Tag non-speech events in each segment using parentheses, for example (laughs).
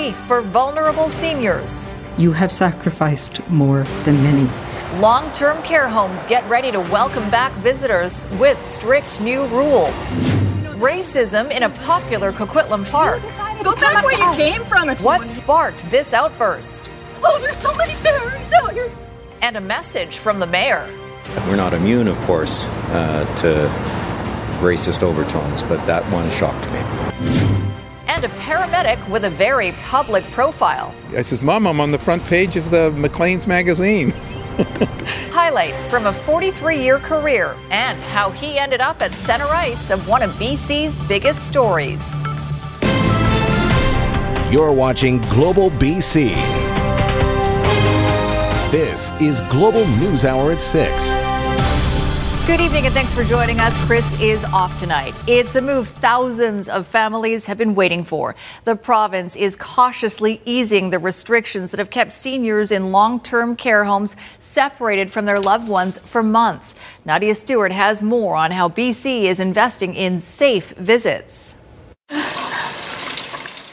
relief for vulnerable seniors. You have sacrificed more than many. Long term care homes get ready to welcome back visitors with strict new rules. Racism in a popular Coquitlam park. Go back where you came from. What sparked this outburst? Oh, there's so many berries out here. And a message from the mayor. We're not immune, of course, uh, to racist overtones, but that one shocked me. And a paramedic with a very public profile. I says, Mom, I'm on the front page of the Maclean's magazine. (laughs) Highlights from a 43 year career and how he ended up at center ice of one of BC's biggest stories. You're watching Global BC. This is Global News Hour at 6. Good evening and thanks for joining us. Chris is off tonight. It's a move thousands of families have been waiting for. The province is cautiously easing the restrictions that have kept seniors in long term care homes separated from their loved ones for months. Nadia Stewart has more on how BC is investing in safe visits.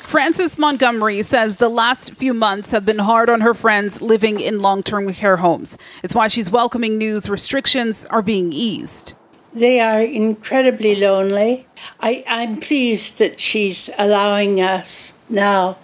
Frances Montgomery says the last few months have been hard on her friends living in long term care homes. It's why she's welcoming news restrictions are being eased. They are incredibly lonely. I, I'm pleased that she's allowing us now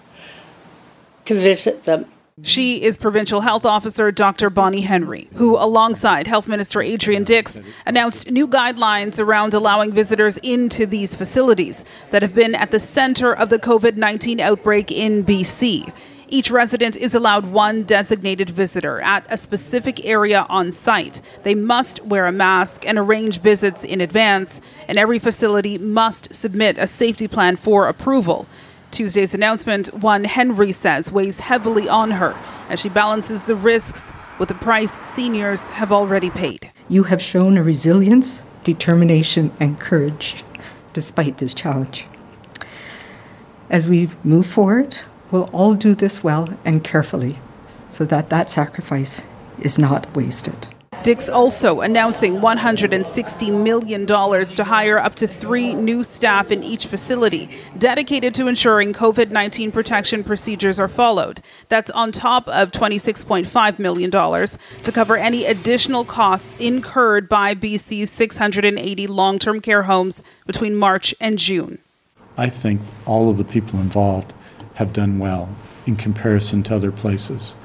to visit them. She is Provincial Health Officer Dr. Bonnie Henry, who, alongside Health Minister Adrian Dix, announced new guidelines around allowing visitors into these facilities that have been at the center of the COVID 19 outbreak in BC. Each resident is allowed one designated visitor at a specific area on site. They must wear a mask and arrange visits in advance, and every facility must submit a safety plan for approval. Tuesday's announcement, one Henry says, weighs heavily on her as she balances the risks with the price seniors have already paid. You have shown a resilience, determination, and courage despite this challenge. As we move forward, we'll all do this well and carefully so that that sacrifice is not wasted. Dix also announcing $160 million to hire up to three new staff in each facility, dedicated to ensuring COVID 19 protection procedures are followed. That's on top of $26.5 million to cover any additional costs incurred by BC's 680 long term care homes between March and June. I think all of the people involved have done well in comparison to other places.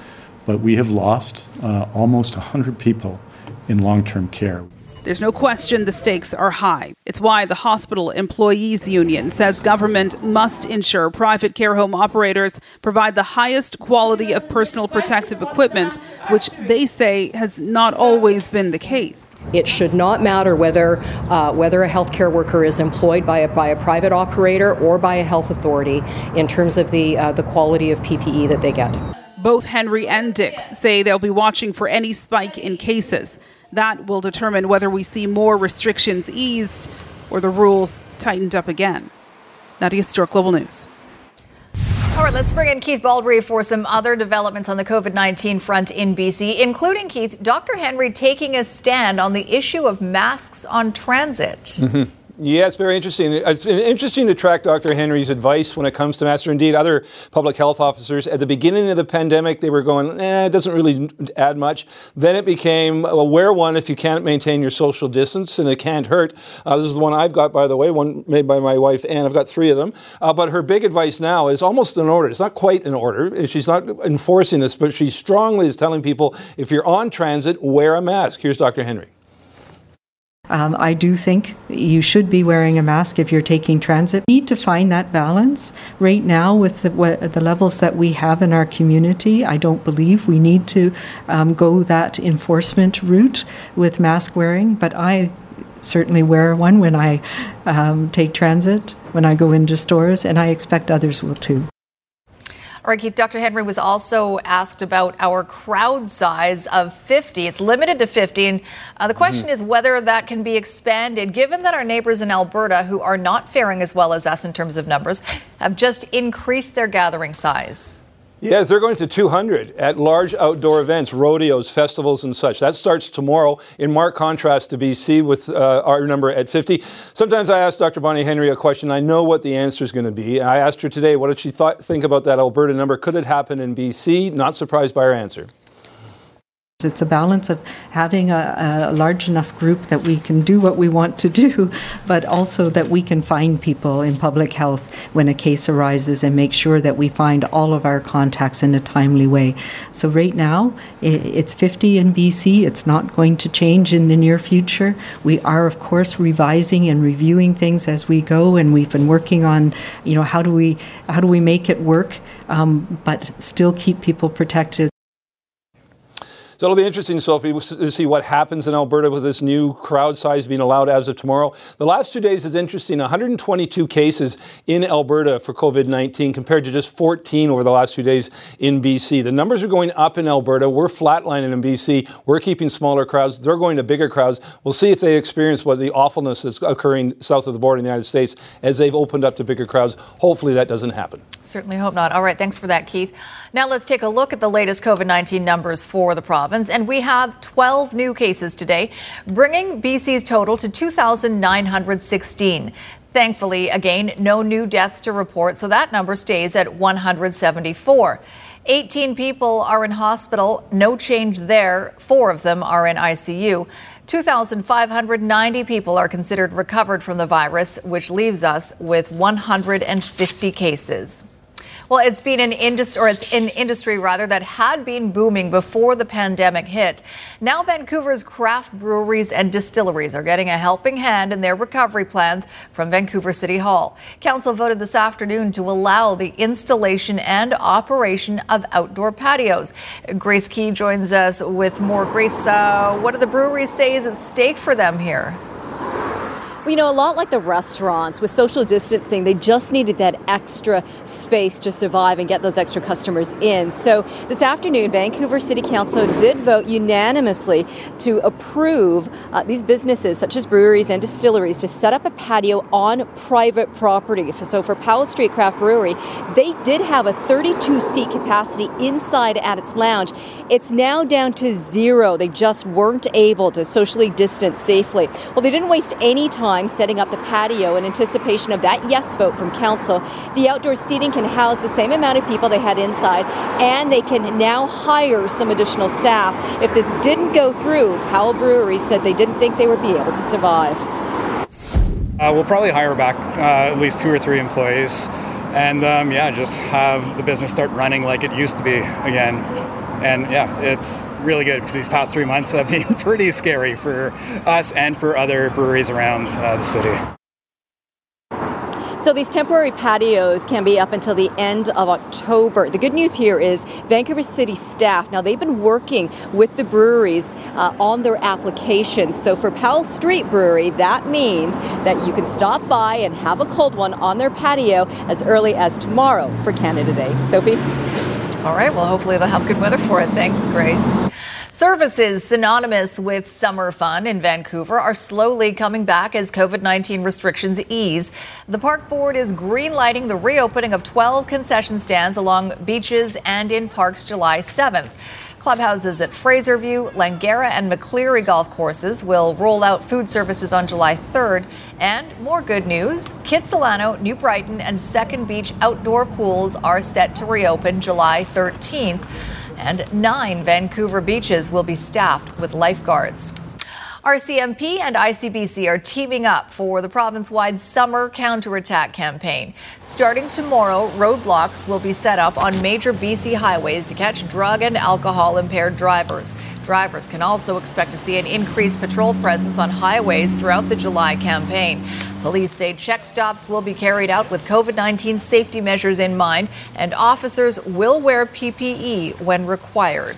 But we have lost uh, almost 100 people in long term care. There's no question the stakes are high. It's why the Hospital Employees Union says government must ensure private care home operators provide the highest quality of personal protective equipment, which they say has not always been the case. It should not matter whether uh, whether a healthcare worker is employed by a, by a private operator or by a health authority in terms of the uh, the quality of PPE that they get. Both Henry and Dix say they'll be watching for any spike in cases. That will determine whether we see more restrictions eased or the rules tightened up again. Nadia Stewart, Global News. All right, let's bring in Keith Baldry for some other developments on the COVID 19 front in BC, including, Keith, Dr. Henry taking a stand on the issue of masks on transit. Mm-hmm. Yeah, it's very interesting. It's been interesting to track Dr. Henry's advice when it comes to masks, indeed other public health officers. At the beginning of the pandemic, they were going, eh, it doesn't really add much. Then it became, well, wear one if you can't maintain your social distance, and it can't hurt. Uh, this is the one I've got, by the way, one made by my wife, Anne. I've got three of them. Uh, but her big advice now is almost an order. It's not quite an order. She's not enforcing this, but she strongly is telling people, if you're on transit, wear a mask. Here's Dr. Henry. Um, I do think you should be wearing a mask if you're taking transit. We need to find that balance. Right now, with the, what, the levels that we have in our community, I don't believe we need to um, go that enforcement route with mask wearing, but I certainly wear one when I um, take transit, when I go into stores, and I expect others will too. All right, Keith, Dr. Henry was also asked about our crowd size of 50. It's limited to 50. And uh, the question mm-hmm. is whether that can be expanded, given that our neighbors in Alberta, who are not faring as well as us in terms of numbers, have just increased their gathering size. Yes, they're going to 200 at large outdoor events, rodeos, festivals, and such. That starts tomorrow, in marked contrast to BC with uh, our number at 50. Sometimes I ask Dr. Bonnie Henry a question. I know what the answer is going to be. I asked her today, what did she think about that Alberta number? Could it happen in BC? Not surprised by her answer. It's a balance of having a, a, large enough group that we can do what we want to do, (laughs) but also that we can find people in public health when a case arises and make sure that we find all of our contacts in a timely way. So, right now, it's 50 in BC. It's not going to change in the near future. We are, of course, revising and reviewing things as we go, and we've been working on, you know, how do we how do we make it work, um, but still keep people protected. So it'll be interesting, Sophie, to see what happens in Alberta with this new crowd size being allowed as of tomorrow. The last two days is interesting 122 cases in Alberta for COVID 19 compared to just 14 over the last two days in BC. The numbers are going up in Alberta. We're flatlining in BC. We're keeping smaller crowds. They're going to bigger crowds. We'll see if they experience what the awfulness that's occurring south of the border in the United States as they've opened up to bigger crowds. Hopefully that doesn't happen. Certainly hope not. All right, thanks for that, Keith. Now let's take a look at the latest COVID 19 numbers for the province and we have 12 new cases today, bringing BC's total to 2,916. Thankfully, again, no new deaths to report, so that number stays at 174. 18 people are in hospital, no change there. Four of them are in ICU. 2,590 people are considered recovered from the virus, which leaves us with 150 cases. Well, it's been an industry, or it's an industry rather, that had been booming before the pandemic hit. Now, Vancouver's craft breweries and distilleries are getting a helping hand in their recovery plans from Vancouver City Hall. Council voted this afternoon to allow the installation and operation of outdoor patios. Grace Ke joins us with more. Grace, uh, what do the breweries say is at stake for them here? You know, a lot like the restaurants with social distancing, they just needed that extra space to survive and get those extra customers in. So this afternoon, Vancouver City Council did vote unanimously to approve uh, these businesses, such as breweries and distilleries, to set up a patio on private property. So for Powell Street Craft Brewery, they did have a 32 seat capacity inside at its lounge. It's now down to zero. They just weren't able to socially distance safely. Well, they didn't waste any time time setting up the patio in anticipation of that yes vote from council. The outdoor seating can house the same amount of people they had inside, and they can now hire some additional staff. If this didn't go through, Powell Brewery said they didn't think they would be able to survive. Uh, we'll probably hire back uh, at least two or three employees and um, yeah, just have the business start running like it used to be again. And yeah, it's really good because these past three months have been (laughs) pretty scary for us and for other breweries around uh, the city. So these temporary patios can be up until the end of October. The good news here is Vancouver City staff, now they've been working with the breweries uh, on their applications. So for Powell Street Brewery, that means that you can stop by and have a cold one on their patio as early as tomorrow for Canada Day. Sophie? All right, well, hopefully they'll have good weather for it. Thanks, Grace. Services synonymous with summer fun in Vancouver are slowly coming back as COVID 19 restrictions ease. The park board is greenlighting the reopening of 12 concession stands along beaches and in parks July 7th. Clubhouses at Fraserview, Langara, and McCleery golf courses will roll out food services on July 3rd. And more good news Kitsilano, New Brighton, and Second Beach outdoor pools are set to reopen July 13th and nine Vancouver beaches will be staffed with lifeguards. RCMP and ICBC are teaming up for the province wide summer counterattack campaign. Starting tomorrow, roadblocks will be set up on major BC highways to catch drug and alcohol impaired drivers. Drivers can also expect to see an increased patrol presence on highways throughout the July campaign. Police say check stops will be carried out with COVID 19 safety measures in mind, and officers will wear PPE when required.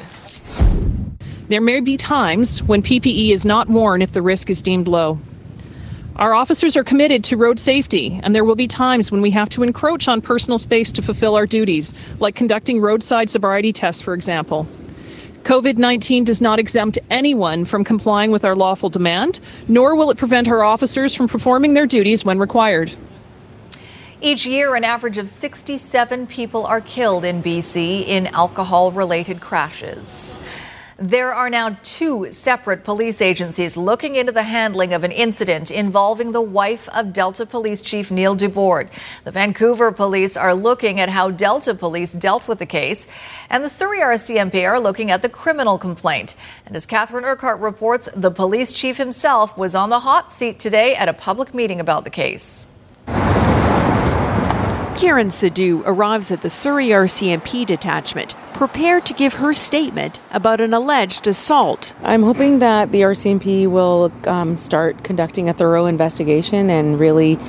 There may be times when PPE is not worn if the risk is deemed low. Our officers are committed to road safety, and there will be times when we have to encroach on personal space to fulfill our duties, like conducting roadside sobriety tests, for example. COVID 19 does not exempt anyone from complying with our lawful demand, nor will it prevent our officers from performing their duties when required. Each year, an average of 67 people are killed in BC in alcohol related crashes. There are now two separate police agencies looking into the handling of an incident involving the wife of Delta Police Chief Neil Dubord. The Vancouver police are looking at how Delta Police dealt with the case, and the Surrey RCMP are looking at the criminal complaint. And as Catherine Urquhart reports, the police chief himself was on the hot seat today at a public meeting about the case. Karen Sidhu arrives at the Surrey RCMP detachment, prepared to give her statement about an alleged assault. I'm hoping that the RCMP will um, start conducting a thorough investigation and really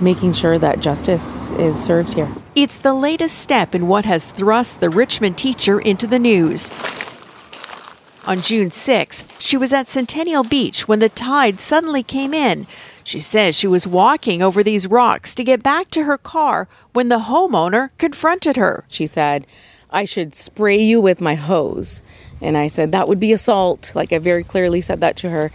making sure that justice is served here. It's the latest step in what has thrust the Richmond teacher into the news. On June 6th, she was at Centennial Beach when the tide suddenly came in. She says she was walking over these rocks to get back to her car when the homeowner confronted her. She said, I should spray you with my hose. And I said, that would be assault. Like I very clearly said that to her.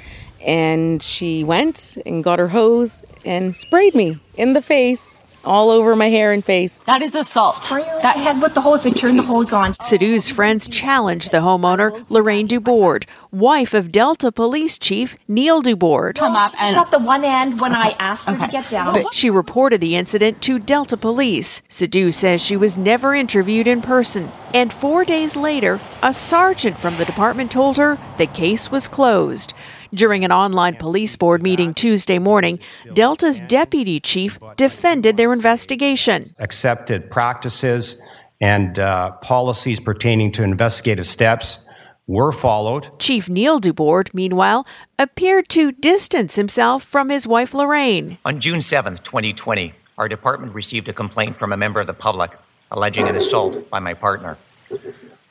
And she went and got her hose and sprayed me in the face all over my hair and face. That is assault. That head with the hose and turn the hose on. Sidhu's friends challenged the homeowner, Lorraine Dubord, wife of Delta Police Chief Neil Dubord. Come up and at the one end when I asked her to get down. She reported the incident to Delta Police. Sidhu says she was never interviewed in person, and four days later, a sergeant from the department told her the case was closed. During an online police board meeting Tuesday morning, Delta's deputy chief defended their investigation. Accepted practices and uh, policies pertaining to investigative steps were followed. Chief Neil Dubord, meanwhile, appeared to distance himself from his wife Lorraine. On June 7th, 2020, our department received a complaint from a member of the public alleging an assault by my partner.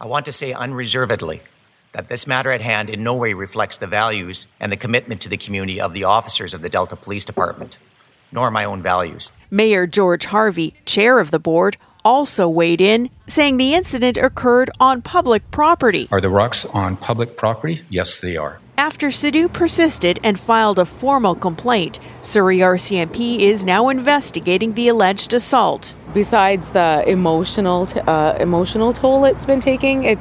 I want to say unreservedly that this matter at hand in no way reflects the values and the commitment to the community of the officers of the Delta Police Department, nor my own values. Mayor George Harvie, chair of the board, also weighed in, saying the incident occurred on public property. Are the rocks on public property? Yes, they are. After Sidhu persisted and filed a formal complaint, Surrey RCMP is now investigating the alleged assault. Besides the emotional t- uh, emotional toll it's been taking, it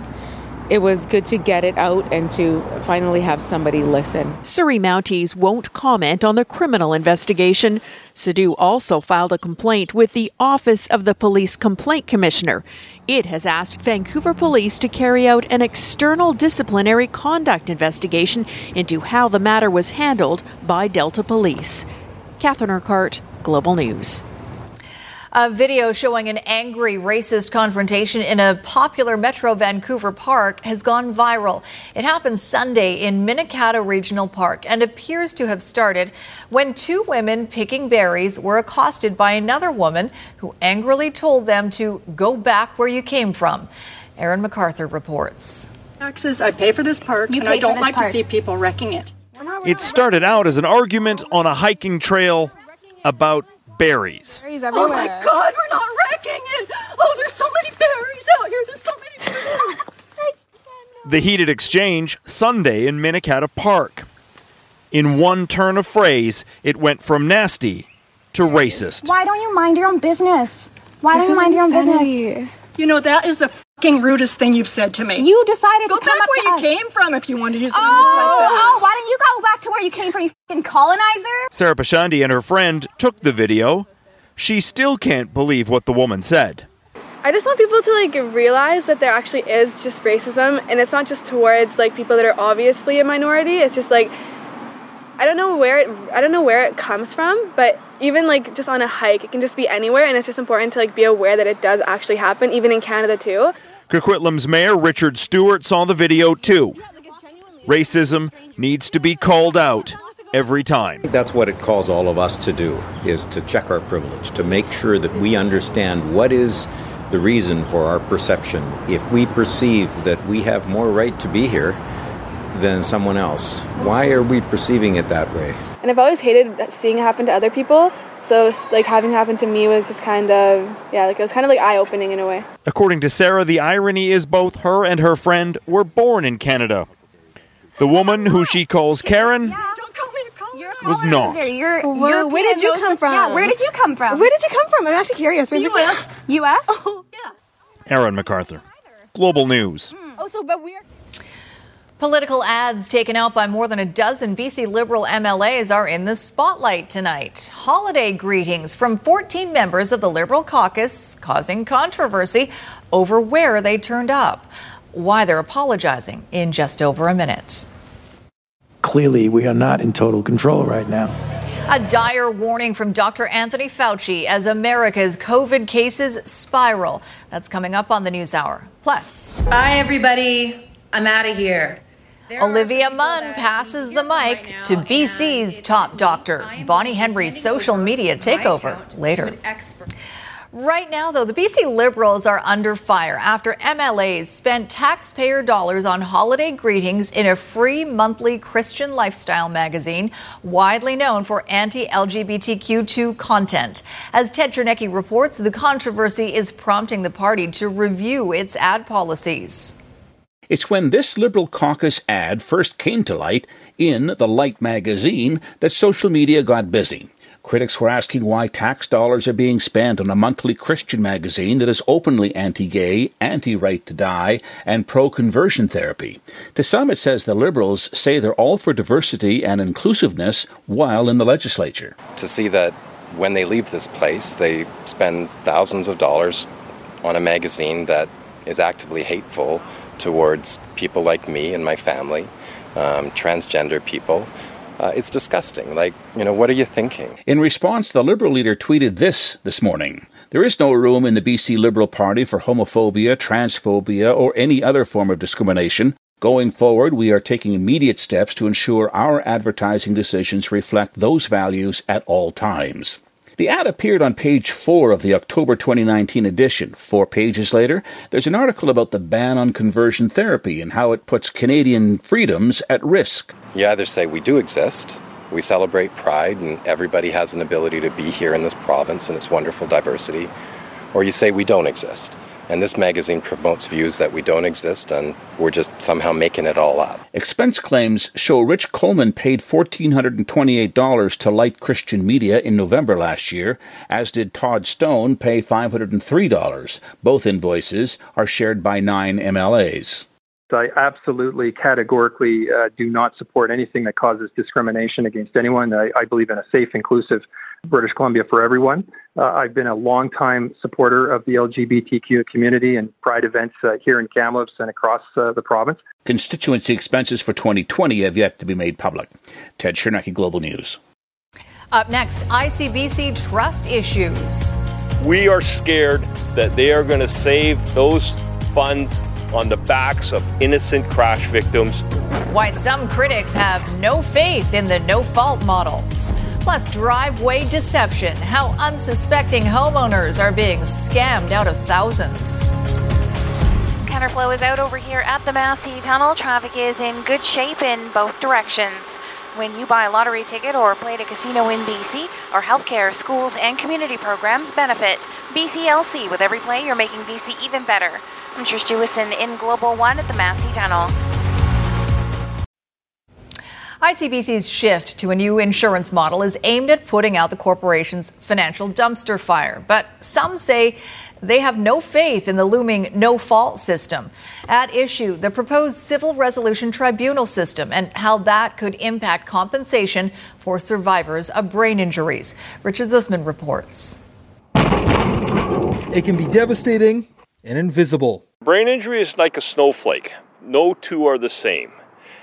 it was good to get it out and to finally have somebody listen. Surrey Mounties won't comment on the criminal investigation. Sidhu also filed a complaint with the Office of the Police Complaint Commissioner. It has asked Vancouver Police to carry out an external disciplinary conduct investigation into how the matter was handled by Delta Police. Catherine Urquhart, Global News. A video showing an angry racist confrontation in a popular Metro Vancouver park has gone viral. It happened Sunday in Minnekhada Regional Park and appears to have started when two women picking berries were accosted by another woman who angrily told them to go back where you came from. Aaron McArthur reports. Taxes, I pay for this park, You and I don't like park. to see people wrecking it. It started out as an argument on a hiking trail about berries. Oh my God, we're not wrecking it! Oh, there's so many berries out here. There's so many berries. The heated exchange Sunday in Minnekhada Park. In one turn of phrase, it went from nasty to racist. Why don't you mind your own business? Why This don't you is mind your own insanity. business? You know that is the fucking rudest thing you've said to me. You decided Go to come back up where to you us. came from if you want to use Oh, like that. oh, why don't you go back to where you came from, you fucking colonizer? Sarah Pashandi and her friend took the video. She still can't believe what the woman said. I just want people to like realize that there actually is just racism and it's not just towards like people that are obviously a minority. It's just like I don't know where it I don't know where it comes from, but even like just on a hike, it can just be anywhere and it's just important to like be aware that it does actually happen even in Canada too. Coquitlam's mayor Richard Stewart saw the video too. Racism needs to be called out every time. That's what it calls all of us to do, is to check our privilege, to make sure that we understand what is the reason for our perception. If we perceive that we have more right to be here than someone else, why are we perceiving it that way? And I've always hated that seeing it happen to other people. So like having it happen to me was just kind of yeah, like it was kind of like eye opening in a way. According to Sarah, the irony is both her and her friend were born in Canada. The woman who she calls Karen was not. You're, Where- you're where did you come from? Yeah, where did you come from? Where did you come from? I'm actually curious. Where U.S. U.S. Aaron McArthur, Global News. Oh, so but we're. Political ads taken out by more than a dozen BC Liberal MLAs are in the spotlight tonight. Holiday greetings from 14 members of the Liberal caucus causing controversy over where they turned up. Why they're apologizing in just over a minute. Clearly, we are not in total control right now. A dire warning from Dr. Anthony Fauci as America's COVID cases spiral. That's coming up on the News Hour. Plus, Bye, everybody. I'm out of here. Olivia Munn passes the mic to BC's top doctor. Bonnie Henry's social media takeover later. Right now, though, the BC Liberals are under fire after MLAs spent taxpayer dollars on holiday greetings in a free monthly Christian lifestyle magazine, widely known for anti LGBTQ2 content. As Ted Chernecki reports, the controversy is prompting the party to review its ad policies. It's when this Liberal caucus ad first came to light in the Light magazine that social media got busy. Critics were asking why tax dollars are being spent on a monthly Christian magazine that is openly anti gay, anti right to die, and pro conversion therapy. To some, it says the Liberals say they're all for diversity and inclusiveness while in the legislature. to see that when they leave this place, they spend thousands of dollars on a magazine that is actively hateful towards people like me and my family, um, transgender people. Uh, it's disgusting. Like, you know, what are you thinking? In response, the Liberal leader tweeted this this morning. There is no room in the BC Liberal Party for homophobia, transphobia, or any other form of discrimination. Going forward, we are taking immediate steps to ensure our advertising decisions reflect those values at all times. The ad appeared on page four of the October 2019 edition. Four pages later, there's an article about the ban on conversion therapy and how it puts Canadian freedoms at risk. You either say we do exist, we celebrate pride, and everybody has an ability to be here in this province and its wonderful diversity, or you say we don't exist. And this magazine promotes views that we don't exist and we're just somehow making it all up. Expense claims show Rich Coleman paid $1,428 to Light Christian Media in November last year, as did Todd Stone pay $503. Both invoices are shared by nine MLAs. I absolutely categorically uh, do not support anything that causes discrimination against anyone. I, I believe in a safe, inclusive British Columbia for everyone. Uh, I've been a longtime supporter of the LGBTQ community and pride events uh, here in Kamloops and across uh, the province. Constituency expenses for 2020 have yet to be made public. Ted Chernecki, Global News. Up next, ICBC trust issues. We are scared that they are going to save those funds on the backs of innocent crash victims. Why some critics have no faith in the no fault model. Plus, driveway deception, how unsuspecting homeowners are being scammed out of thousands. Counterflow is out over here at the Massey Tunnel. Traffic is in good shape in both directions. When you buy a lottery ticket or play at a casino in BC, our healthcare, schools, and community programs benefit. BCLC, with every play, you're making BC even better. I'm Trish Jewison in Global One at the Massey Tunnel. ICBC's shift to a new insurance model is aimed at putting out the corporation's financial dumpster fire. But some say they have no faith in the looming no fault system. At issue, the proposed civil resolution tribunal system and how that could impact compensation for survivors of brain injuries. Richard Zussman reports. It can be devastating and invisible. Brain injury is like a snowflake. No two are the same.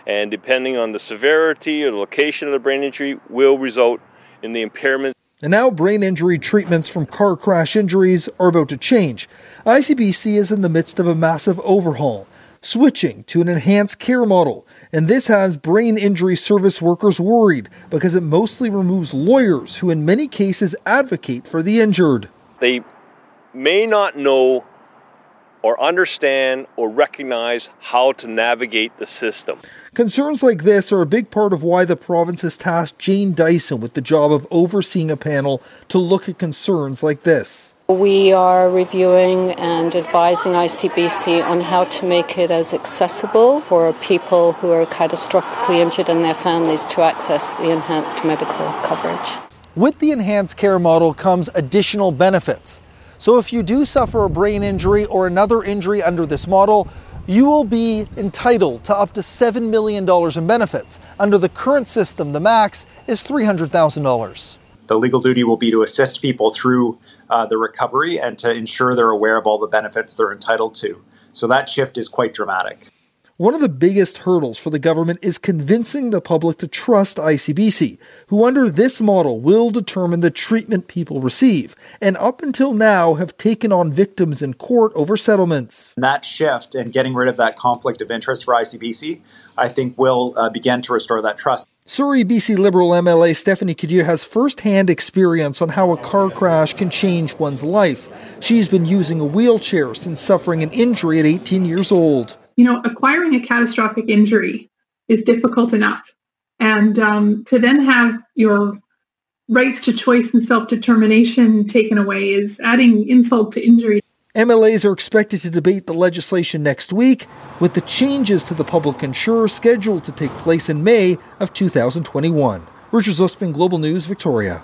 And depending on the severity or the location of the brain injury, will result in the impairment. And now brain injury treatments from car crash injuries are about to change. ICBC is in the midst of a massive overhaul, switching to an enhanced care model. And this has brain injury service workers worried because it mostly removes lawyers who, in many cases, advocate for the injured. They may not know or understand or recognize how to navigate the system. Concerns like this are a big part of why the province has tasked Jane Dyson with the job of overseeing a panel to look at concerns like this. We are reviewing and advising ICBC on how to make it as accessible for people who are catastrophically injured and their families to access the enhanced medical coverage. With the enhanced care model comes additional benefits. So if you do suffer a brain injury or another injury under this model, you will be entitled to up to $7 million in benefits. Under the current system, the max is $300,000. The legal duty will be to assist people through uh, the recovery and to ensure they're aware of all the benefits they're entitled to. So that shift is quite dramatic. One of the biggest hurdles for the government is convincing the public to trust ICBC, who under this model will determine the treatment people receive, and up until now have taken on victims in court over settlements. That shift and getting rid of that conflict of interest for ICBC, I think, will uh, begin to restore that trust. Surrey BC Liberal MLA Stephanie Cadieux has first-hand experience on how a car crash can change one's life. She's been using a wheelchair since suffering an injury at 18 years old you know, acquiring a catastrophic injury is difficult enough. And um, to then have your rights to choice and self-determination taken away is adding insult to injury. MLAs are expected to debate the legislation next week, with the changes to the public insurer scheduled to take place in May of 2021. Richard Zussman, Global News, Victoria.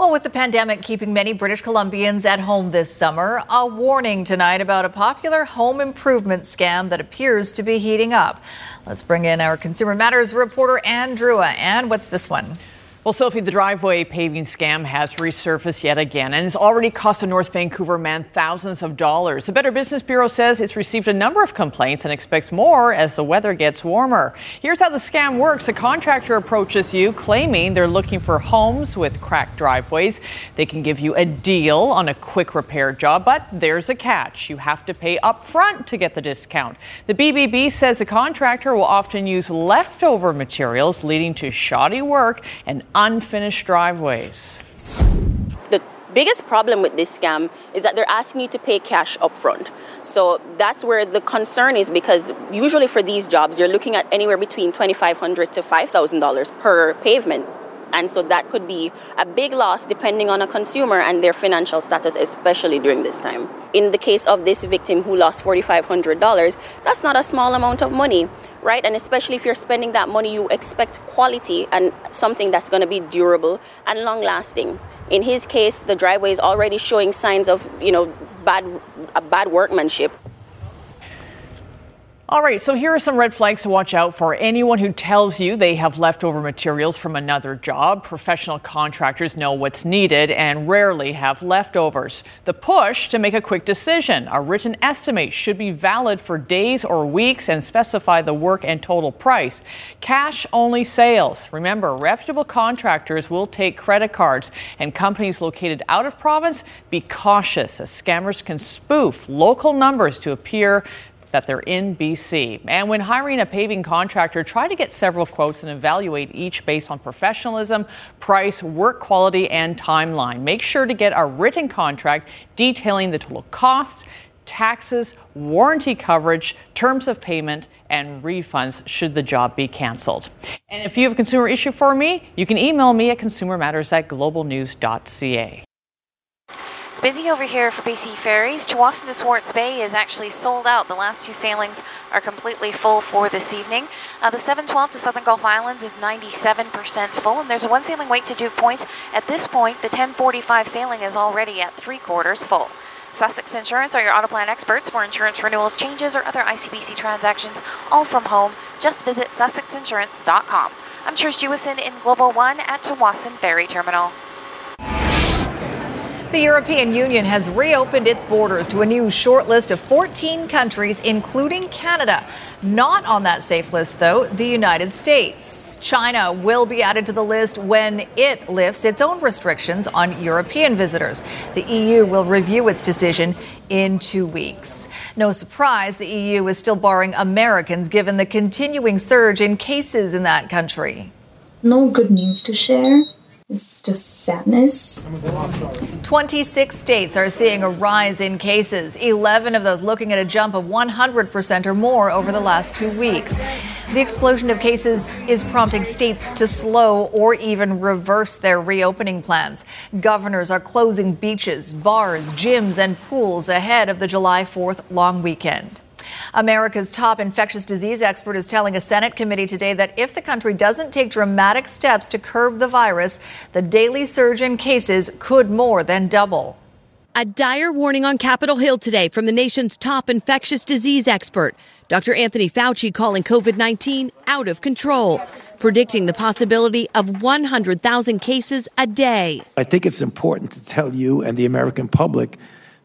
Well, with the pandemic keeping many British Columbians at home this summer, a warning tonight about a popular home improvement scam that appears to be heating up. Let's bring in our Consumer Matters reporter, Ann And what's this one? Well, Sophie, the driveway paving scam has resurfaced yet again and has already cost a North Vancouver man thousands of dollars. The Better Business Bureau says it's received a number of complaints and expects more as the weather gets warmer. Here's how the scam works a contractor approaches you claiming they're looking for homes with cracked driveways. They can give you a deal on a quick repair job, but there's a catch. You have to pay up front to get the discount. The BBB says the contractor will often use leftover materials, leading to shoddy work and unfinished driveways. The biggest problem with this scam is that they're asking you to pay cash upfront. So that's where the concern is because usually for these jobs, you're looking at anywhere between 2,500 to $5,000 per pavement. And so that could be a big loss depending on a consumer and their financial status, especially during this time. In the case of this victim who lost $4,500, that's not a small amount of money right? And especially if you're spending that money, you expect quality and something that's going to be durable and long lasting. In his case, the driveway is already showing signs of, you know, bad, bad workmanship. All right, so here are some red flags to watch out for. Anyone who tells you they have leftover materials from another job, professional contractors know what's needed and rarely have leftovers. The push to make a quick decision. A written estimate should be valid for days or weeks and specify the work and total price. Cash only sales. Remember, reputable contractors will take credit cards, and companies located out of province, be cautious as scammers can spoof local numbers to appear that they're in BC. And when hiring a paving contractor, try to get several quotes and evaluate each based on professionalism, price, work quality, and timeline. Make sure to get a written contract detailing the total costs, taxes, warranty coverage, terms of payment, and refunds should the job be canceled. And if you have a consumer issue for me, you can email me at consumermatters at globalnews.ca. It's busy over here for BC Ferries. Tsawwassen to Swartz Bay is actually sold out. The last two sailings are completely full for this evening. Uh, the 712 to Southern Gulf Islands is 97% full, and there's a one sailing wait to Duke Point. At this point, the 1045 sailing is already at three quarters full. Sussex Insurance are your auto plan experts for insurance renewals, changes, or other ICBC transactions, all from home. Just visit sussexinsurance.com. I'm Trish Jewison in Global One at Tsawwassen Ferry Terminal. The European Union has reopened its borders to a new short list of 14 countries, including Canada. Not on that safe list, though, the United States. China will be added to the list when it lifts its own restrictions on European visitors. The EU will review its decision in two weeks. No surprise, the EU is still barring Americans given the continuing surge in cases in that country. No good news to share. It's just sadness. 26 states are seeing a rise in cases, 11 of those looking at a jump of 100% or more over the last two weeks. The explosion of cases is prompting states to slow or even reverse their reopening plans. Governors are closing beaches, bars, gyms, and pools ahead of the July 4th long weekend. America's top infectious disease expert is telling a Senate committee today that if the country doesn't take dramatic steps to curb the virus, the daily surge in cases could more than double. A dire warning on Capitol Hill today from the nation's top infectious disease expert, Dr. Anthony Fauci, calling COVID 19 out of control, predicting the possibility of 100,000 cases a day. I think it's important to tell you and the American public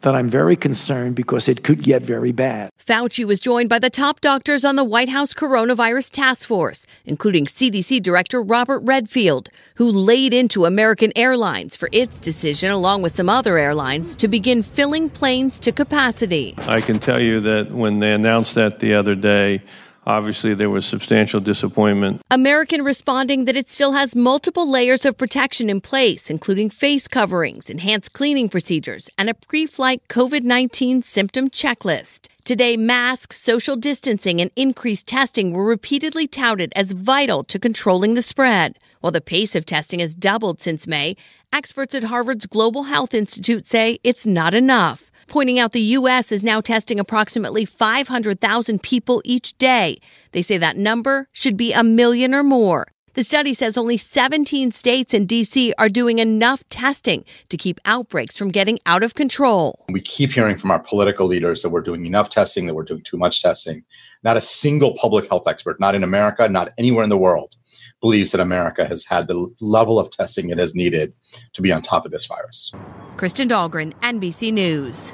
that I'm very concerned because it could get very bad. Fauci was joined by the top doctors on the White House coronavirus task force, including CDC Director Robert Redfield, who laid into American Airlines for its decision, along with some other airlines, to begin filling planes to capacity. I can tell you that when they announced that the other day, Obviously, there was substantial disappointment. American responding that it still has multiple layers of protection in place, including face coverings, enhanced cleaning procedures, and a pre flight COVID 19 symptom checklist. Today, masks, social distancing, and increased testing were repeatedly touted as vital to controlling the spread. While the pace of testing has doubled since May, experts at Harvard's Global Health Institute say it's not enough pointing out the U.S. is now testing approximately 500,000 people each day. They say that number should be a million or more. The study says only 17 states and D.C. are doing enough testing to keep outbreaks from getting out of control. We keep hearing from our political leaders that we're doing enough testing, that we're doing too much testing. Not a single public health expert, not in America, not anywhere in the world, believes that America has had the level of testing it has needed to be on top of this virus. Kristen Dahlgren, NBC News.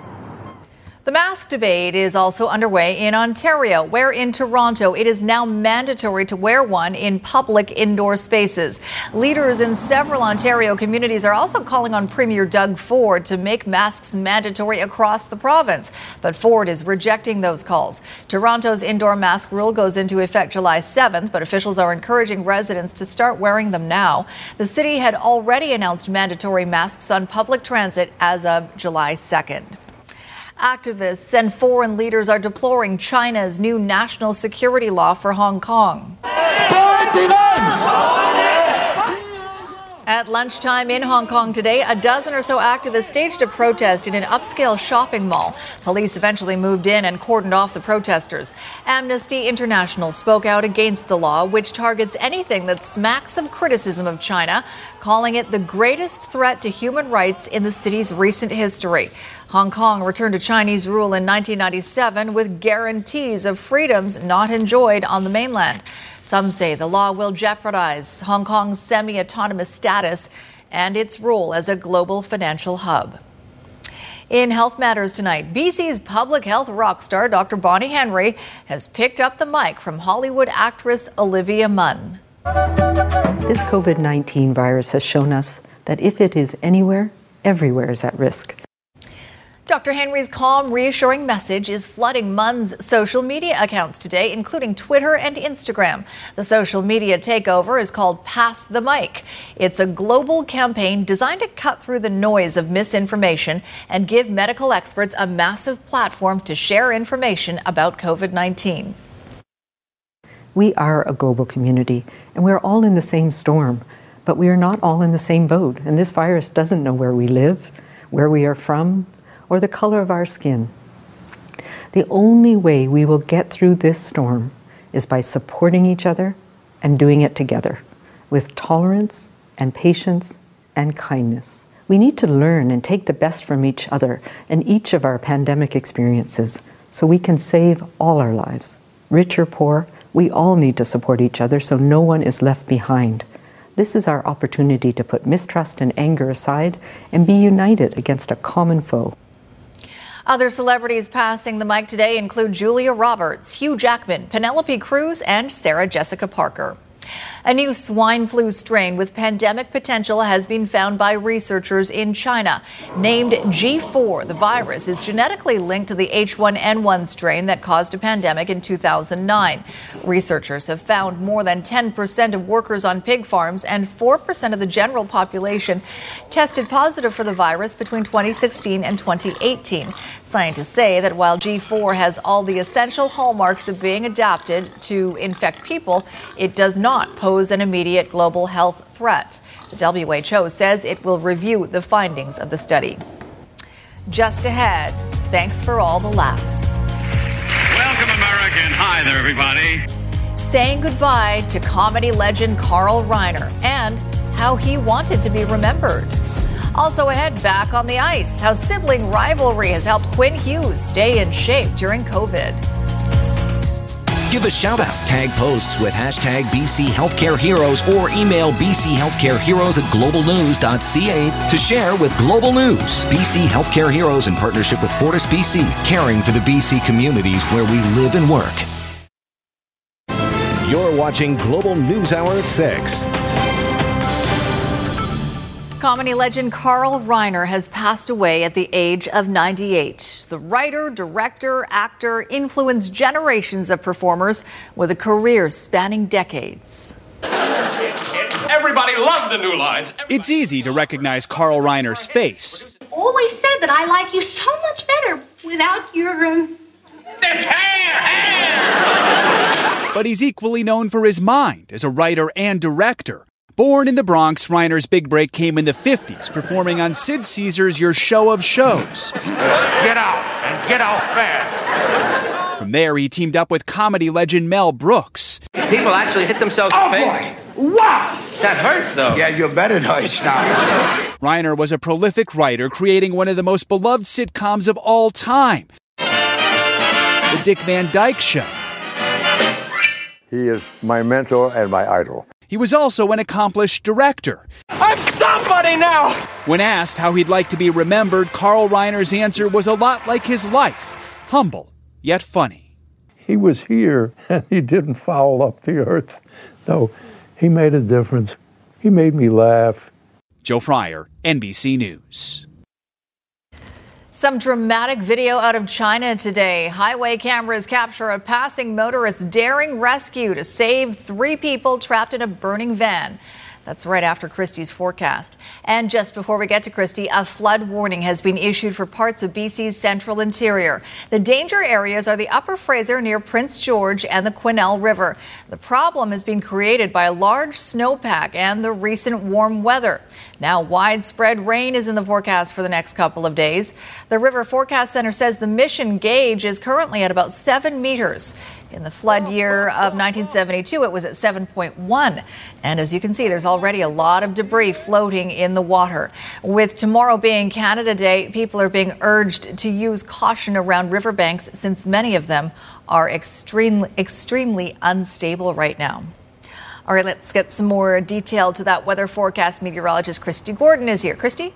The mask debate is also underway in Ontario, where in Toronto it is now mandatory to wear one in public indoor spaces. Leaders in several Ontario communities are also calling on Premier Doug Ford to make masks mandatory across the province. But Ford is rejecting those calls. Toronto's indoor mask rule goes into effect July 7th, but officials are encouraging residents to start wearing them now. The city had already announced mandatory masks on public transit as of July 2nd. Activists and foreign leaders are deploring China's new national security law for Hong Kong. At lunchtime in Hong Kong today, a dozen or so activists staged a protest in an upscale shopping mall. Police eventually moved in and cordoned off the protesters. Amnesty International spoke out against the law, which targets anything that smacks of criticism of China, calling it the greatest threat to human rights in the city's recent history. Hong Kong returned to Chinese rule in 1997 with guarantees of freedoms not enjoyed on the mainland. Some say the law will jeopardize Hong Kong's semi autonomous status and its role as a global financial hub. In Health Matters tonight, BC's public health rock star Dr. Bonnie Henry has picked up the mic from Hollywood actress Olivia Munn. This COVID 19 virus has shown us that if it is anywhere, everywhere is at risk. Dr. Henry's calm, reassuring message is flooding Munn's social media accounts today, including Twitter and Instagram. The social media takeover is called Pass the Mic. It's a global campaign designed to cut through the noise of misinformation and give medical experts a massive platform to share information about COVID 19. We are a global community, and we're all in the same storm, but we are not all in the same boat. And this virus doesn't know where we live, where we are from, or the color of our skin. The only way we will get through this storm is by supporting each other and doing it together with tolerance and patience and kindness. We need to learn and take the best from each other and each of our pandemic experiences so we can save all our lives. Rich or poor, we all need to support each other so no one is left behind. This is our opportunity to put mistrust and anger aside and be united against a common foe. Other celebrities passing the mic today include Julia Roberts, Hugh Jackman, Penelope Cruz, and Sarah Jessica Parker. A new swine flu strain with pandemic potential has been found by researchers in China. Named G4, the virus is genetically linked to the H1N1 strain that caused a pandemic in 2009. Researchers have found more than 10% of workers on pig farms and 4% of the general population tested positive for the virus between 2016 and 2018. Scientists say that while G4 has all the essential hallmarks of being adapted to infect people, it does not pose an immediate global health threat. The WHO says it will review the findings of the study. Just ahead, thanks for all the laughs. Welcome, American. Hi there, everybody. Saying goodbye to comedy legend Carl Reiner and how he wanted to be remembered. Also ahead, back on the ice, how sibling rivalry has helped Quinn Hughes stay in shape during COVID. Give a shout out, tag posts with hashtag BC Healthcare Heroes or email BC Healthcare Heroes at globalnews.ca to share with Global News. BC Healthcare Heroes in partnership with Fortis BC, caring for the BC communities where we live and work. You're watching Global News Hour at 6. Comedy legend Carl Reiner has passed away at the age of 98. The writer, director, actor influenced generations of performers with a career spanning decades. Everybody loved the new lines. It's easy to recognize Carl Reiner's face. Always said that I like you so much better without your. Um... It's hair! Hair! But he's equally known for his mind as a writer and director. Born in the Bronx, Reiner's big break came in the 50s, performing on Sid Caesar's Your Show of Shows. Get out, and get out fast. From there, he teamed up with comedy legend Mel Brooks. People actually hit themselves oh, the. Boy. Wow! That hurts, though. Yeah, you bet it hurts now. Reiner was a prolific writer, creating one of the most beloved sitcoms of all time The Dick Van Dyke Show. He is my mentor and my idol. He was also an accomplished director. I'm somebody now! When asked how he'd like to be remembered, Carl Reiner's answer was a lot like his life humble, yet funny. He was here (laughs) and he didn't foul up the earth. No, he made a difference. He made me laugh. Joe Fryer, NBC News. Some dramatic video out of China today. Highway cameras capture a passing motorist daring rescue to save three people trapped in a burning van. That's right after Kristi's forecast. And just before we get to Kristi, a flood warning has been issued for parts of BC's central interior. The danger areas are the Upper Fraser near Prince George and the Quesnel River. The problem has been created by a large snowpack and the recent warm weather. Now, widespread rain is in the forecast for the next couple of days. The River Forecast Center says the mission gauge is currently at about seven meters. In the flood year of 1972, it was at 7.1. And as you can see, there's already a lot of debris floating in the water. With tomorrow being Canada Day, people are being urged to use caution around riverbanks since many of them are extremely, extremely unstable right now. All right, let's get some more detail to that weather forecast. Meteorologist Kristi Gordon is here. Kristi?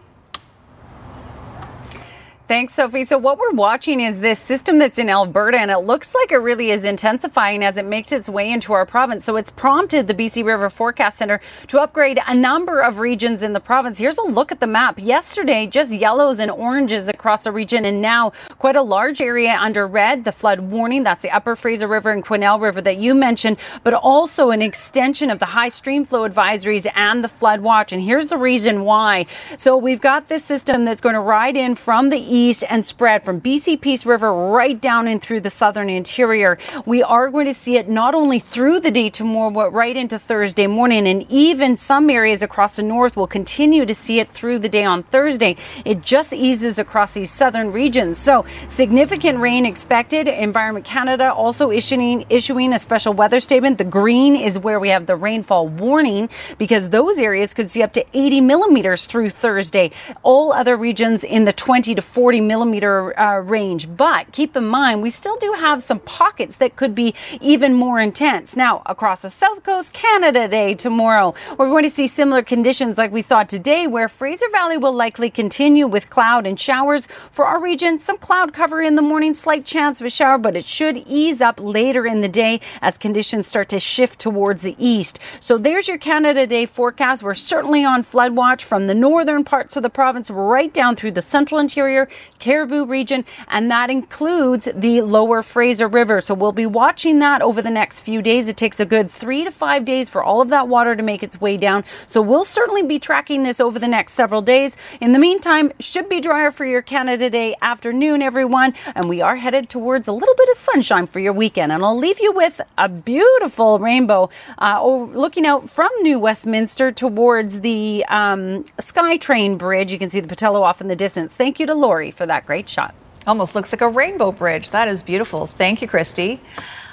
Thanks, Sophie. So, what we're watching is this system that's in Alberta, and it looks like it really is intensifying as it makes its way into our province. So, it's prompted the BC River Forecast Center to upgrade a number of regions in the province. Here's a look at the map. Yesterday, just yellows and oranges across the region, and now quite a large area under red, the flood warning. That's the Upper Fraser River and Quesnel River that you mentioned, but also an extension of the high stream flow advisories and the flood watch. And here's the reason why. So, we've got this system that's going to ride in from the east and spread from BC Peace River right down in through the southern interior. We are going to see it not only through the day tomorrow, but right into Thursday morning. And even some areas across the north will continue to see it through the day on Thursday. It just eases across these southern regions. So significant rain expected. Environment Canada also issuing issuing a special weather statement. The green is where we have the rainfall warning because those areas could see up to 80 millimeters through Thursday. All other regions in the 20 to 40 40 millimeter uh, range. But keep in mind, we still do have some pockets that could be even more intense. Now, across the south coast, Canada Day tomorrow, we're going to see similar conditions like we saw today, where Fraser Valley will likely continue with cloud and showers. For our region, some cloud cover in the morning, slight chance of a shower, but it should ease up later in the day as conditions start to shift towards the east. So there's your Canada Day forecast. We're certainly on flood watch from the northern parts of the province right down through the central interior, Cariboo region, and that includes the lower Fraser River. So we'll be watching that over the next few days. It takes a good three to five days for all of that water to make its way down. So we'll certainly be tracking this over the next several days. In the meantime, should be drier for your Canada Day afternoon, everyone. And we are headed towards a little bit of sunshine for your weekend. And I'll leave you with a beautiful rainbow uh, looking out from New Westminster towards the um, SkyTrain Bridge. You can see the Pattullo off in the distance. Thank you to Lori for that great shot. Almost looks like a rainbow bridge. That is beautiful. Thank you, Kristi.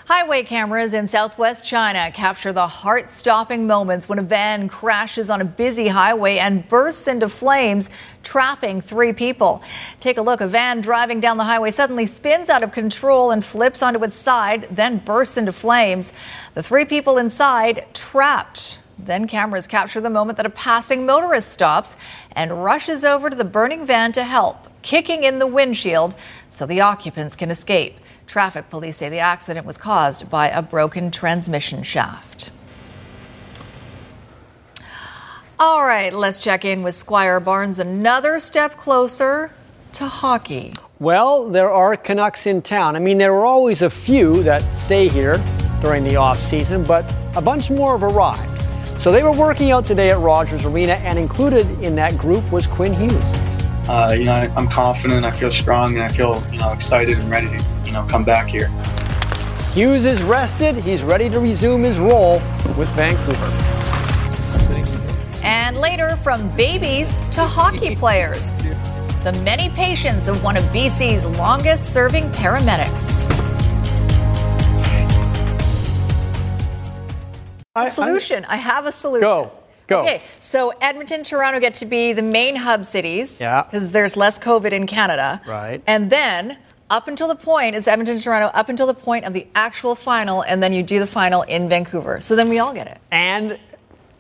Highway cameras in southwest China capture the heart stopping moments when a van crashes on a busy highway and bursts into flames, trapping three people. Take a look. A van driving down the highway suddenly spins out of control and flips onto its side, then bursts into flames. The three people inside trapped. Then cameras capture the moment that a passing motorist stops and rushes over to the burning van to help, kicking in the windshield so the occupants can escape. Traffic police say the accident was caused by a broken transmission shaft. All right, let's check in with Squire Barnes. Another step closer to hockey. Well, there are Canucks in town. I mean, there are always a few that stay here during the off season, but a bunch more have arrived. So they were working out today at Rogers Arena, and included in that group was Quinn Hughes. Uh, you know, I, I'm confident, I feel strong, and I feel you know excited and ready to you know come back here. Hughes is rested. He's ready to resume his role with Vancouver. And later, from babies to hockey (laughs) players, the many patients of one of BC's longest serving paramedics. A solution. I, I have a solution. Go. Go. Okay, so Edmonton, Toronto get to be the main hub cities. Yeah. Because there's less COVID in Canada. Right. And then up until the point, it's Edmonton, Toronto, up until the point of the actual final, and then you do the final in Vancouver. So then we all get it. And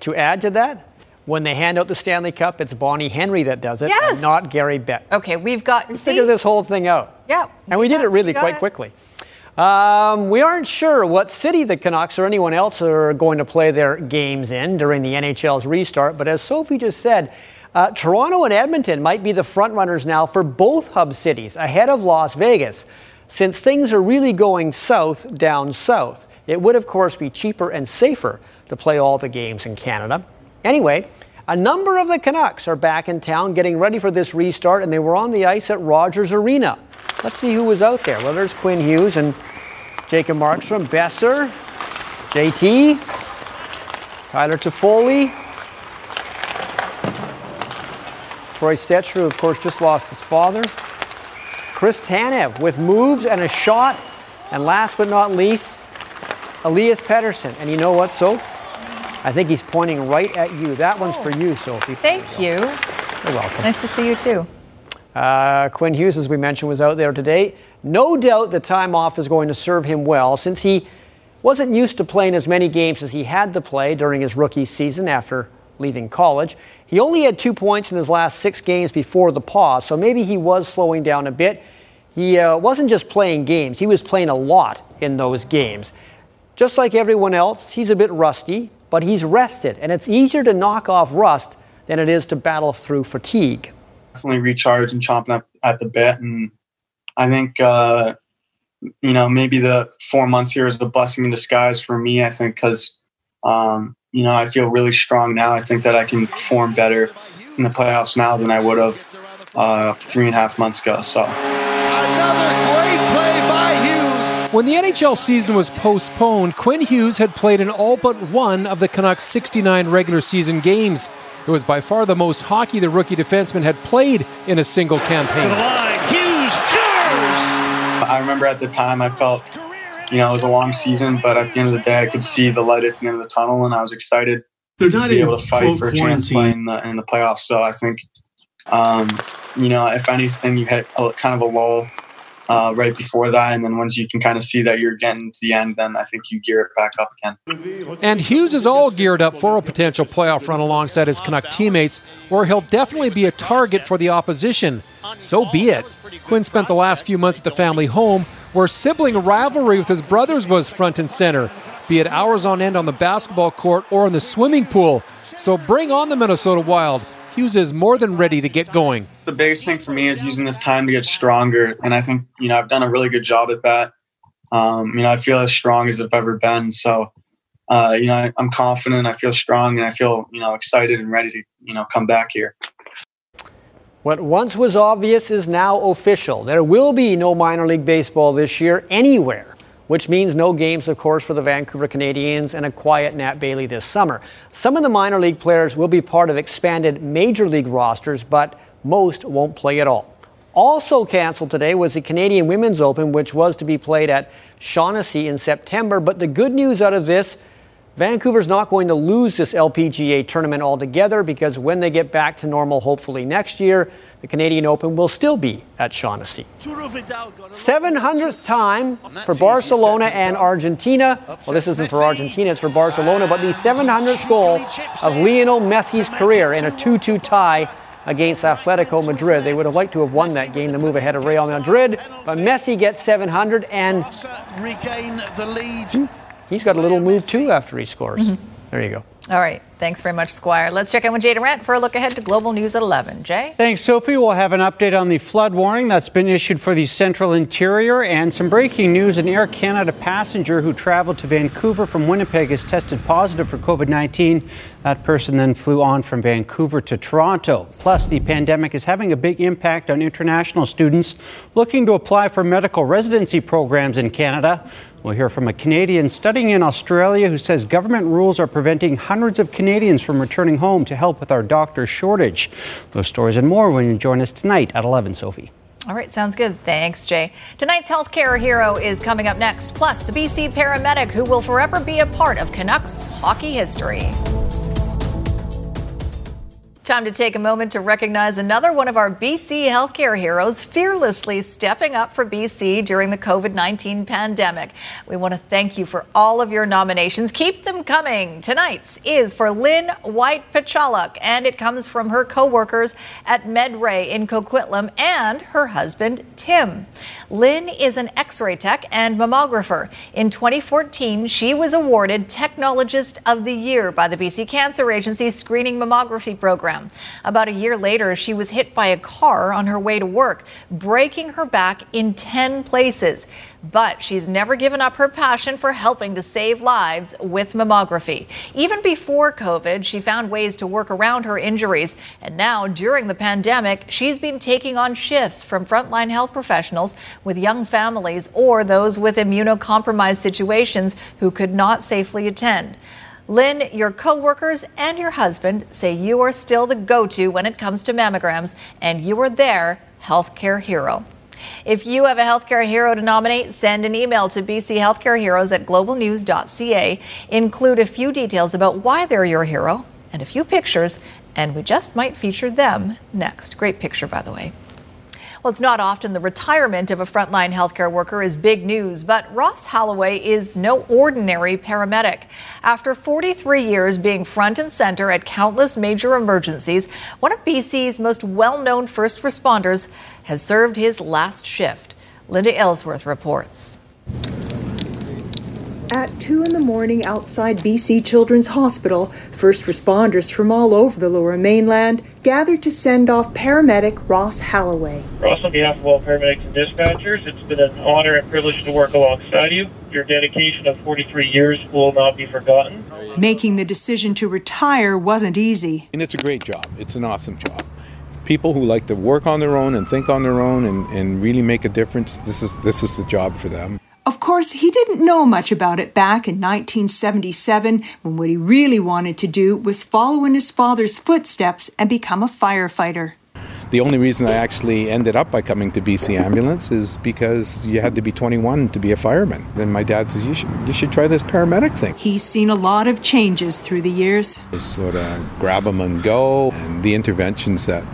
to add to that, when they hand out the Stanley Cup, it's Bonnie Henry that does it, yes. and not Gary Beck. Okay, we've got we figure this whole thing out. Yeah. And we, we did it really quite it. quickly. Um, we aren't sure what city the Canucks or anyone else are going to play their games in during the NHL's restart, but as Sophie just said, uh, Toronto and Edmonton might be the frontrunners now for both hub cities ahead of Las Vegas. Since things are really going south down south, it would, of course, be cheaper and safer to play all the games in Canada. Anyway, a number of the Canucks are back in town getting ready for this restart, and they were on the ice at Rogers Arena. Let's see who was out there. Well, there's Quinn Hughes and Jacob Markstrom, Boeser, JT, Tyler Toffoli, Troy Stecher, who of course just lost his father, Chris Tanev with moves and a shot, and last but not least, Elias Pettersson. And you know what, Soph? I think he's pointing right at you. That one's for you, Sophie. Thank you. you. You're welcome. Nice to see you too. Uh, Quinn Hughes, as we mentioned, was out there today. No doubt the time off is going to serve him well since he wasn't used to playing as many games as he had to play during his rookie season after leaving college. He only had two points in his last six games before the pause, so maybe he was slowing down a bit. He uh, wasn't just playing games, he was playing a lot in those games. Just like everyone else, he's a bit rusty, but he's rested, and it's easier to knock off rust than it is to battle through fatigue definitely recharge and chomping up at the bit. And I think, uh, you know, maybe the four months here is a blessing in disguise for me. I think because, um, you know, I feel really strong now. I think that I can perform better in the playoffs now than I would have uh, three and a half months ago. So. Another great play by Hughes. When the NHL season was postponed, Quinn Hughes had played in all but one of the Canucks' 69 regular season games. It was by far the most hockey the rookie defenseman had played in a single campaign. To the line, Hughes scores! I remember at the time I felt, you know, it was a long season, but at the end of the day, I could see the light at the end of the tunnel, and I was excited They're to be able to fight for a chance to play in the, in the playoffs. So I think, um, you know, if anything, you hit a, kind of a lull uh, right before that, and then once you can kind of see that you're getting to the end, then I think you gear it back up again. And Hughes is all geared up for a potential playoff run alongside his Canuck teammates, where he'll definitely be a target for the opposition. So be it. Quinn spent the last few months at the family home, where sibling rivalry with his brothers was front and center, be it hours on end on the basketball court or in the swimming pool. So bring on the Minnesota Wild. Hughes is more than ready to get going. The biggest thing for me is using this time to get stronger, and I think you know I've done a really good job at that. Um, you know, I feel as strong as I've ever been. So, uh, you know, I'm confident. I feel strong, and I feel you know excited and ready to you know come back here. What once was obvious is now official. There will be no minor league baseball this year anywhere, which means no games, of course, for the Vancouver Canadians and a quiet Nat Bailey this summer. Some of the minor league players will be part of expanded major league rosters, but most won't play at all. Also canceled today was the Canadian Women's Open, which was to be played at Shaughnessy in September. But the good news out of this Vancouver's not going to lose this LPGA tournament altogether because when they get back to normal, hopefully next year, the Canadian Open will still be at Shaughnessy. 700th time for Barcelona and Argentina. Well, this isn't for Argentina, it's for Barcelona, but the 700th goal of Lionel Messi's career in a 2 2 tie against Atletico Madrid. They would have liked to have won that game to move ahead of Real Madrid, but Messi gets 700 and regain the lead. Hmm? He's got a little move too after he scores. Mm-hmm. There you go. All right. Thanks very much, Squire. Let's check in with Jay Durant for a look ahead to Global News at 11. Jay? Thanks, Sophie. We'll have an update on the flood warning that's been issued for the central interior and some breaking news. An Air Canada passenger who traveled to Vancouver from Winnipeg has tested positive for COVID 19. That person then flew on from Vancouver to Toronto. Plus, the pandemic is having a big impact on international students looking to apply for medical residency programs in Canada. We'll hear from a Canadian studying in Australia who says government rules are preventing hundreds of Canadians from returning home to help with our doctor shortage. Those stories and more when you join us tonight at 11, Sophie. All right, sounds good. Thanks, Jay. Tonight's healthcare hero is coming up next, plus the BC paramedic who will forever be a part of Canucks hockey history. Time to take a moment to recognize another one of our BC healthcare heroes fearlessly stepping up for BC during the COVID 19 pandemic. We want to thank you for all of your nominations. Keep them coming. Tonight's is for Lynn White Pachaluk, and it comes from her co workers at MedRay in Coquitlam and her husband, Tim. Lynn is an x ray tech and mammographer. In 2014, she was awarded Technologist of the Year by the BC Cancer Agency's screening mammography program. About a year later, she was hit by a car on her way to work, breaking her back in 10 places. But she's never given up her passion for helping to save lives with mammography. Even before COVID, she found ways to work around her injuries. And now, during the pandemic, she's been taking on shifts from frontline health professionals with young families or those with immunocompromised situations who could not safely attend. Lynn, your coworkers and your husband say you are still the go to when it comes to mammograms, and you are their healthcare hero. If you have a healthcare hero to nominate, send an email to bchealthcareheroes at globalnews.ca. Include a few details about why they're your hero and a few pictures, and we just might feature them next. Great picture, by the way. Well, it's not often the retirement of a frontline healthcare worker is big news, but Ross Holloway is no ordinary paramedic. After 43 years being front and center at countless major emergencies, one of BC's most well known first responders has served his last shift. Linda Aylesworth reports. At 2 in the morning outside BC Children's Hospital, first responders from all over the lower mainland gathered to send off paramedic Ross Halloway. Ross, on behalf of all paramedics and dispatchers, it's been an honor and privilege to work alongside you. Your dedication of 43 years will not be forgotten. Making the decision to retire wasn't easy. And it's a great job, it's an awesome job people who like to work on their own and think on their own and, and really make a difference, this is this is the job for them. Of course, he didn't know much about it back in 1977 when what he really wanted to do was follow in his father's footsteps and become a firefighter. The only reason I actually ended up by coming to BC Ambulance is because you had to be 21 to be a fireman. Then my dad says, you should, you should try this paramedic thing. He's seen a lot of changes through the years. Just sort of grab them and go, and the interventions that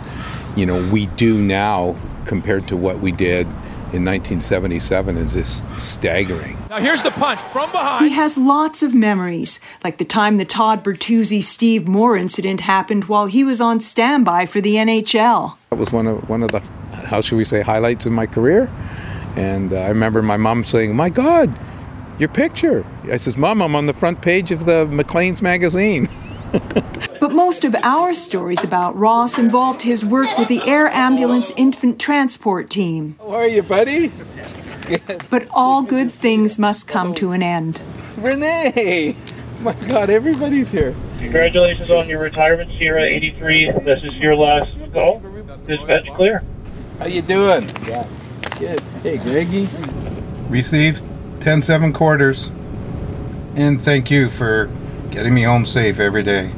you know we do now compared to what we did in 1977 is just staggering. Now here's the punch from behind. He has lots of memories, like the time the Todd Bertuzzi Steve Moore incident happened while he was on standby for the NHL. That was one of one of the how should we say highlights in my career. And uh, I remember my mom saying, "My God, your picture!" I says, "Mom, I'm on the front page of the Maclean's magazine." (laughs) But most of our stories about Ross involved his work with the Air Ambulance Infant Transport Team. How are you, buddy? But all good things must come to an end. Renee! My God, everybody's here. Congratulations on your retirement, Sierra 83. This is your last call. Dispatch clear. How you doing? Good. Hey, Greggy. Received 10-7 quarters. And thank you for getting me home safe every day.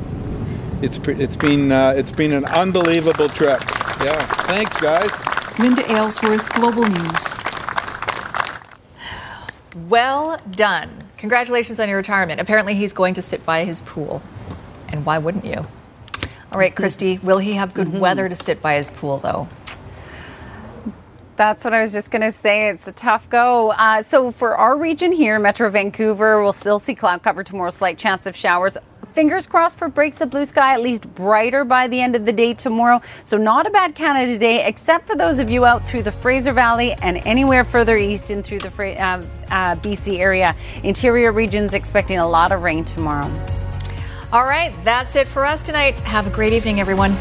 It's it's been uh, it's been an unbelievable trip. Yeah, thanks guys. Linda Aylesworth, Global News. Well done. Congratulations on your retirement. Apparently, he's going to sit by his pool. And why wouldn't you? All right, Kristi, will he have good weather to sit by his pool, though? That's what I was just going to say. It's a tough go. Uh, so for our region here, Metro Vancouver, we'll still see cloud cover tomorrow, slight chance of showers. Fingers crossed for breaks of blue sky, at least brighter by the end of the day tomorrow. So not a bad Canada day, except for those of you out through the Fraser Valley and anywhere further east and through the uh, uh, BC area. Interior regions expecting a lot of rain tomorrow. All right, that's it for us tonight. Have a great evening, everyone.